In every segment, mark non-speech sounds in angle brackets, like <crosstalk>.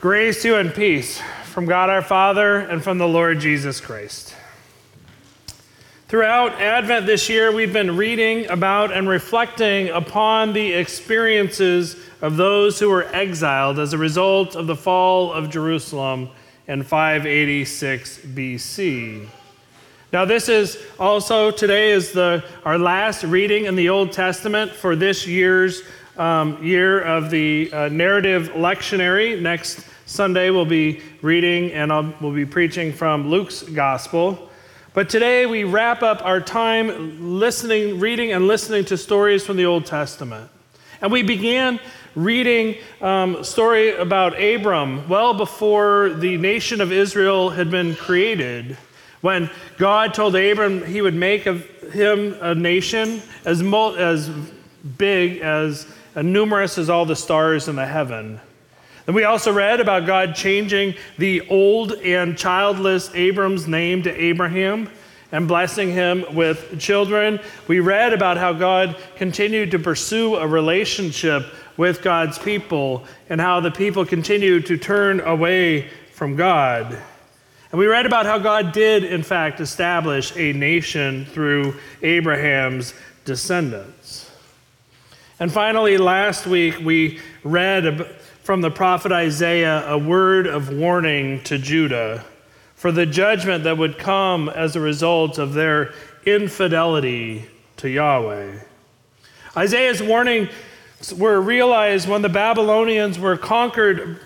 Grace to you and peace from God our Father and from the Lord Jesus Christ. Throughout Advent this year, we've been reading about and reflecting upon the experiences of those who were exiled as a result of the fall of Jerusalem in 586 BC. Now, this is also today is the our last reading in the Old Testament for this year's um, year of the uh, narrative lectionary. Next Sunday, we'll be reading and I'll, we'll be preaching from Luke's Gospel. But today, we wrap up our time listening, reading, and listening to stories from the Old Testament. And we began reading um, story about Abram well before the nation of Israel had been created. When God told Abram he would make of him a nation as, as big as and numerous as all the stars in the heaven. And we also read about God changing the old and childless Abram's name to Abraham and blessing him with children. We read about how God continued to pursue a relationship with God's people and how the people continued to turn away from God. And we read about how God did, in fact, establish a nation through Abraham's descendants. And finally, last week we read from the prophet Isaiah a word of warning to Judah for the judgment that would come as a result of their infidelity to Yahweh. Isaiah's warning were realized when the Babylonians were conquered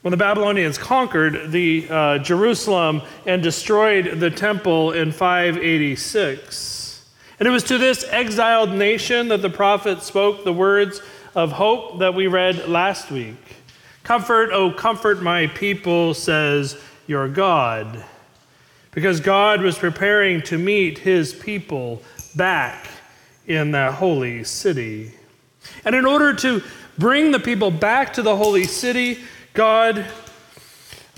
when the Babylonians conquered the uh, Jerusalem and destroyed the temple in 586. And it was to this exiled nation that the prophet spoke the words of hope that we read last week. Comfort, oh, comfort my people, says your God. Because God was preparing to meet his people back in that holy city. And in order to bring the people back to the holy city, God,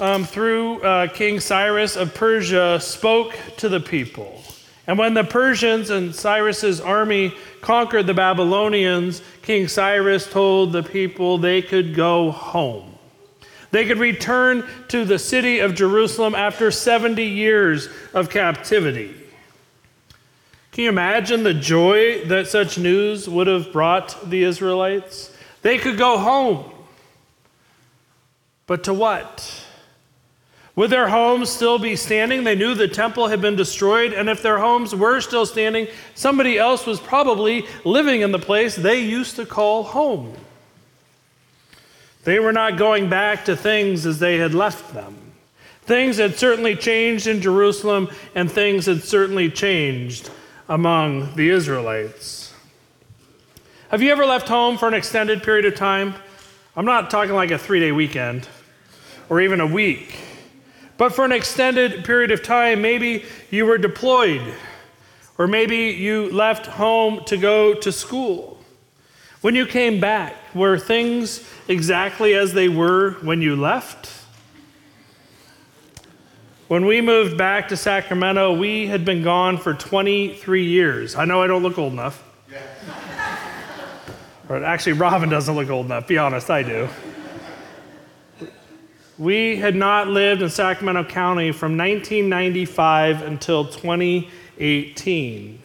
um, through uh, King Cyrus of Persia, spoke to the people. And when the Persians and Cyrus's army conquered the Babylonians, King Cyrus told the people they could go home. They could return to the city of Jerusalem after 70 years of captivity. Can you imagine the joy that such news would have brought the Israelites? They could go home. But to what? Would their homes still be standing? They knew the temple had been destroyed, and if their homes were still standing, somebody else was probably living in the place they used to call home. They were not going back to things as they had left them. Things had certainly changed in Jerusalem, and things had certainly changed among the Israelites. Have you ever left home for an extended period of time? I'm not talking like a three day weekend or even a week. But for an extended period of time, maybe you were deployed, or maybe you left home to go to school. When you came back, were things exactly as they were when you left? When we moved back to Sacramento, we had been gone for 23 years. I know I don't look old enough. Yeah. actually, Robin doesn't look old enough. Be honest, I do. We had not lived in Sacramento County from 1995 until 2018.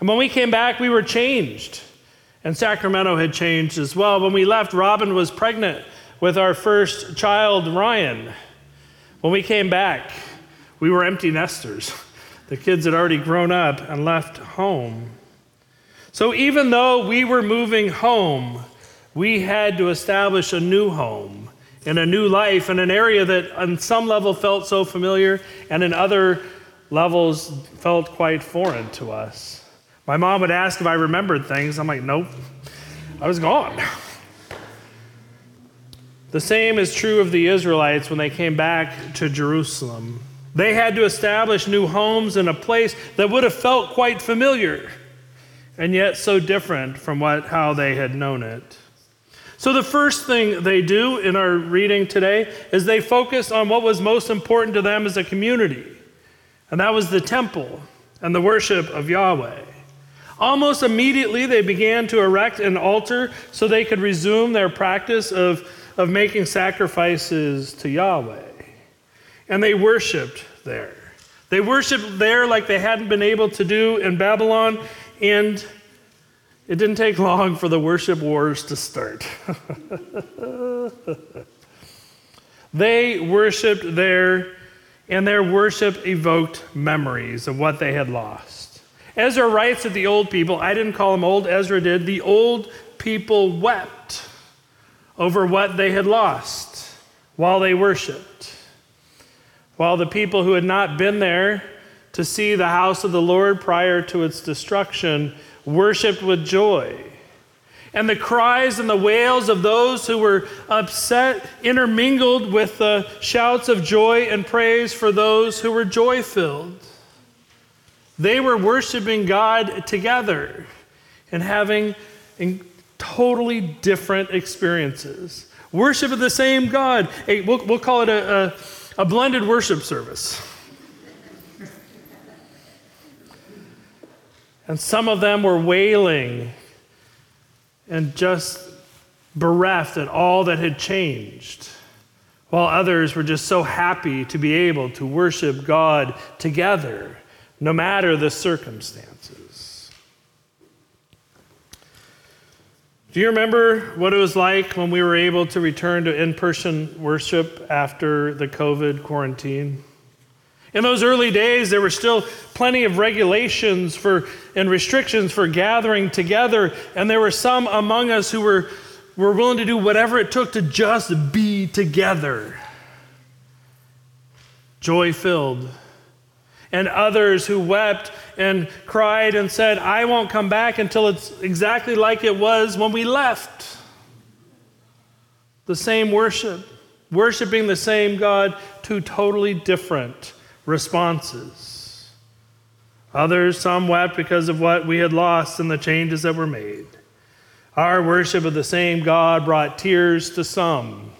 And when we came back, we were changed. And Sacramento had changed as well. When we left, Robin was pregnant with our first child, Ryan. When we came back, we were empty nesters. <laughs> The kids had already grown up and left home. So even though we were moving home, we had to establish a new home in a new life in an area that on some level felt so familiar and in other levels felt quite foreign to us. My mom would ask if I remembered things. I'm like, nope, I was gone. The same is true of the Israelites when they came back to Jerusalem. They had to establish new homes in a place that would have felt quite familiar and yet so different from what, how they had known it. So, the first thing they do in our reading today is they focus on what was most important to them as a community, and that was the temple and the worship of Yahweh. Almost immediately, they began to erect an altar so they could resume their practice of of making sacrifices to Yahweh. And they worshiped there. They worshiped there like they hadn't been able to do in Babylon, and it didn't take long for the worship wars to start. <laughs> they worshiped there, and their worship evoked memories of what they had lost. Ezra writes that the old people, I didn't call them old, Ezra did, the old people wept over what they had lost while they worshiped. While the people who had not been there to see the house of the Lord prior to its destruction worshiped with joy. And the cries and the wails of those who were upset intermingled with the shouts of joy and praise for those who were joy filled. They were worshiping God together and having totally different experiences. Worship of the same God. We'll, we'll call it a, a, a blended worship service. And some of them were wailing and just bereft at all that had changed, while others were just so happy to be able to worship God together, no matter the circumstances. Do you remember what it was like when we were able to return to in person worship after the COVID quarantine? In those early days, there were still plenty of regulations for, and restrictions for gathering together, and there were some among us who were, were willing to do whatever it took to just be together. Joy filled. And others who wept and cried and said, I won't come back until it's exactly like it was when we left. The same worship, worshiping the same God, two totally different responses. Others, some wept because of what we had lost and the changes that were made. Our worship of the same God brought tears to some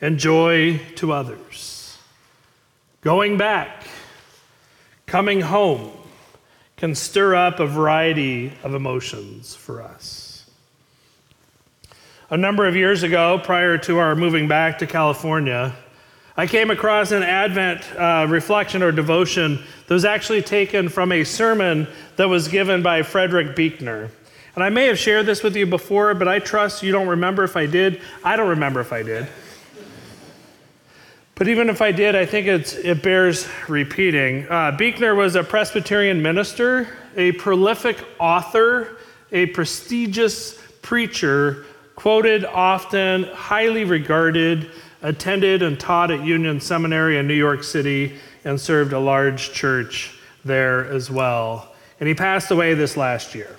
and joy to others. Going back, coming home, can stir up a variety of emotions for us. A number of years ago, prior to our moving back to California, I came across an Advent uh, reflection or devotion that was actually taken from a sermon that was given by Frederick Buechner. And I may have shared this with you before, but I trust you don't remember if I did. I don't remember if I did. But even if I did, I think it bears repeating. Uh, Buechner was a Presbyterian minister, a prolific author, a prestigious preacher, quoted often, highly regarded attended and taught at Union Seminary in New York City and served a large church there as well. And he passed away this last year.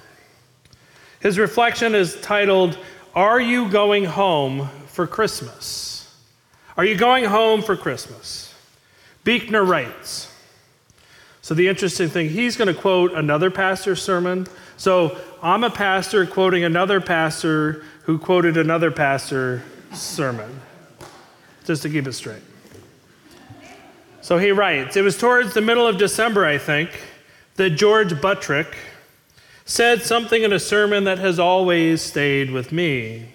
His reflection is titled, Are You Going Home for Christmas? Are you going home for Christmas? Buechner writes, so the interesting thing, he's going to quote another pastor's sermon. So I'm a pastor quoting another pastor who quoted another pastor's sermon just to keep it straight. So he writes It was towards the middle of December, I think, that George Buttrick said something in a sermon that has always stayed with me.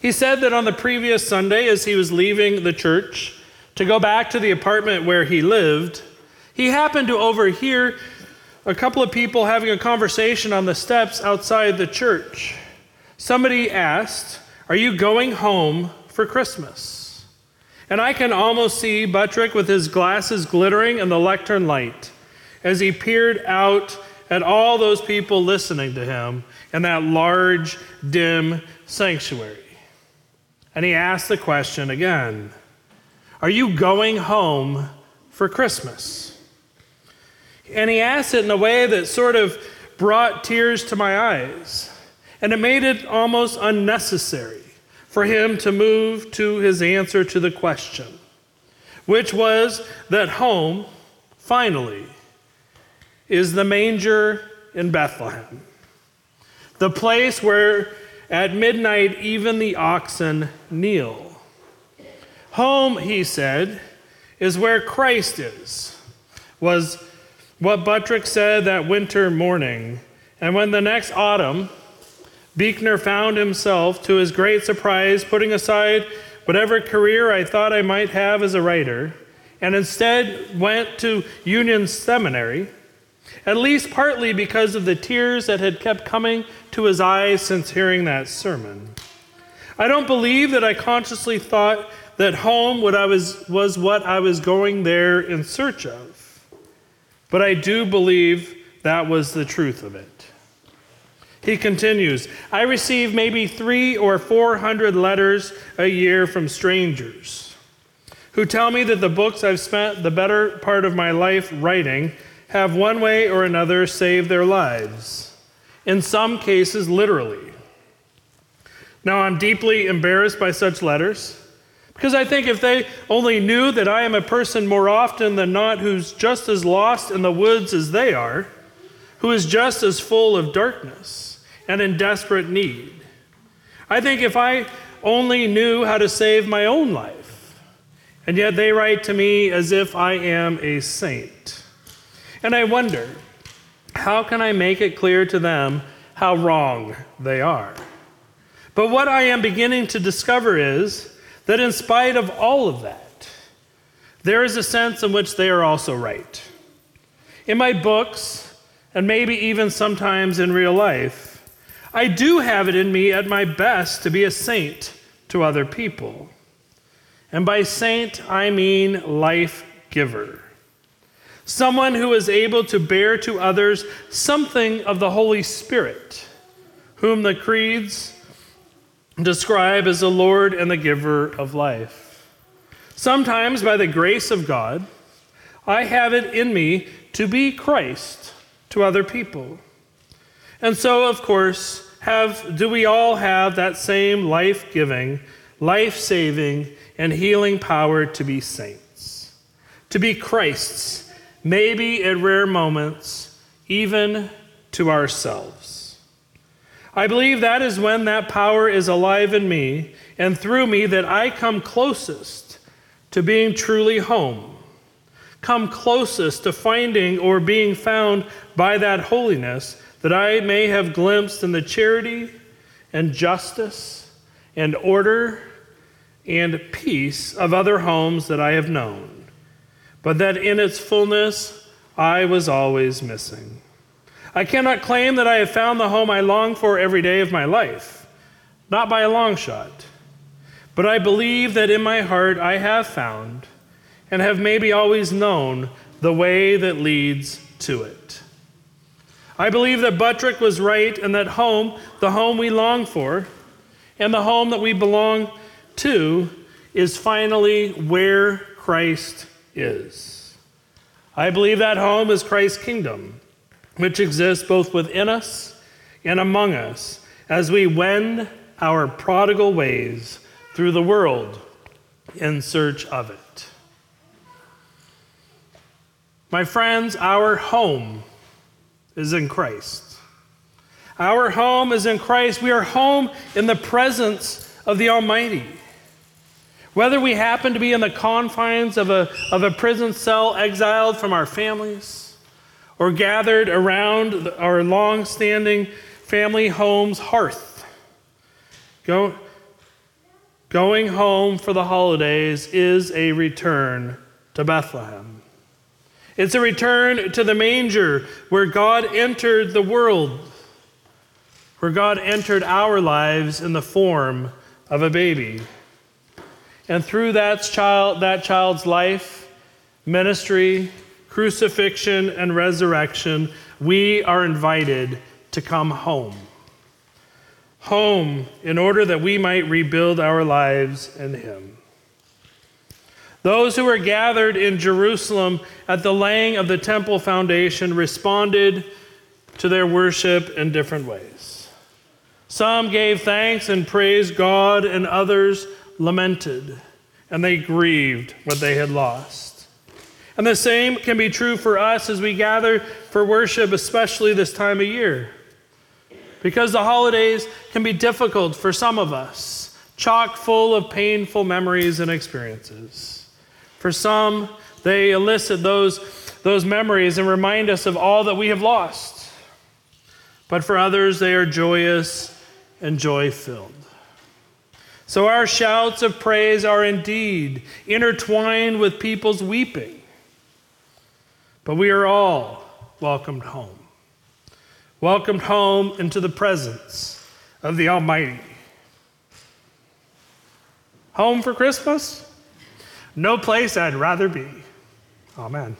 He said that on the previous Sunday, as he was leaving the church to go back to the apartment where he lived, he happened to overhear a couple of people having a conversation on the steps outside the church. Somebody asked, Are you going home for Christmas? And I can almost see Buttrick with his glasses glittering in the lectern light as he peered out at all those people listening to him in that large, dim sanctuary. And he asked the question again Are you going home for Christmas? And he asked it in a way that sort of brought tears to my eyes. And it made it almost unnecessary for him to move to his answer to the question, which was that home, finally, is the manger in Bethlehem, the place where at midnight even the oxen kneel. Home, he said, is where Christ is, was what Buttrick said that winter morning. And when the next autumn, Buechner found himself, to his great surprise, putting aside whatever career I thought I might have as a writer, and instead went to Union Seminary, at least partly because of the tears that had kept coming to his eyes since hearing that sermon. I don't believe that I consciously thought that home what I was, was what I was going there in search of, but I do believe that was the truth of it. He continues, I receive maybe three or four hundred letters a year from strangers who tell me that the books I've spent the better part of my life writing have one way or another saved their lives, in some cases, literally. Now, I'm deeply embarrassed by such letters because I think if they only knew that I am a person more often than not who's just as lost in the woods as they are, who is just as full of darkness and in desperate need. I think if I only knew how to save my own life, and yet they write to me as if I am a saint. And I wonder, how can I make it clear to them how wrong they are? But what I am beginning to discover is that in spite of all of that, there is a sense in which they are also right. In my books, and maybe even sometimes in real life, I do have it in me at my best to be a saint to other people. And by saint, I mean life giver. Someone who is able to bear to others something of the Holy Spirit, whom the creeds describe as the Lord and the giver of life. Sometimes, by the grace of God, I have it in me to be Christ to other people. And so, of course, have, do we all have that same life giving, life saving, and healing power to be saints, to be Christ's, maybe at rare moments, even to ourselves. I believe that is when that power is alive in me and through me that I come closest to being truly home, come closest to finding or being found by that holiness that I may have glimpsed in the charity and justice and order and peace of other homes that I have known, but that in its fullness I was always missing. I cannot claim that I have found the home I long for every day of my life, not by a long shot. But I believe that in my heart I have found and have maybe always known the way that leads to it. I believe that Buttrick was right and that home, the home we long for, and the home that we belong to, is finally where Christ is. I believe that home is Christ's kingdom, which exists both within us and among us as we wend our prodigal ways through the world in search of it. My friends, our home is in Christ. Our home is in Christ. We are home in the presence of the Almighty. Whether we happen to be in the confines of a, of a prison cell, exiled from our families, or gathered around our long standing family home's hearth, go, going home for the holidays is a return to Bethlehem. It's a return to the manger where God entered the world, where God entered our lives in the form of a baby. And through that, child, that child's life, ministry, crucifixion, and resurrection, we are invited to come home. Home in order that we might rebuild our lives in Him. Those who were gathered in Jerusalem at the laying of the temple foundation responded to their worship in different ways. Some gave thanks and praised God, and others lamented, and they grieved what they had lost. And the same can be true for us as we gather for worship, especially this time of year. Because the holidays can be difficult for some of us, chock full of painful memories and experiences. For some, they elicit those, those memories and remind us of all that we have lost. But for others, they are joyous and joy filled. So our shouts of praise are indeed intertwined with people's weeping. But we are all welcomed home. Welcomed home into the presence of the Almighty. Home for Christmas? No place I'd rather be. Amen.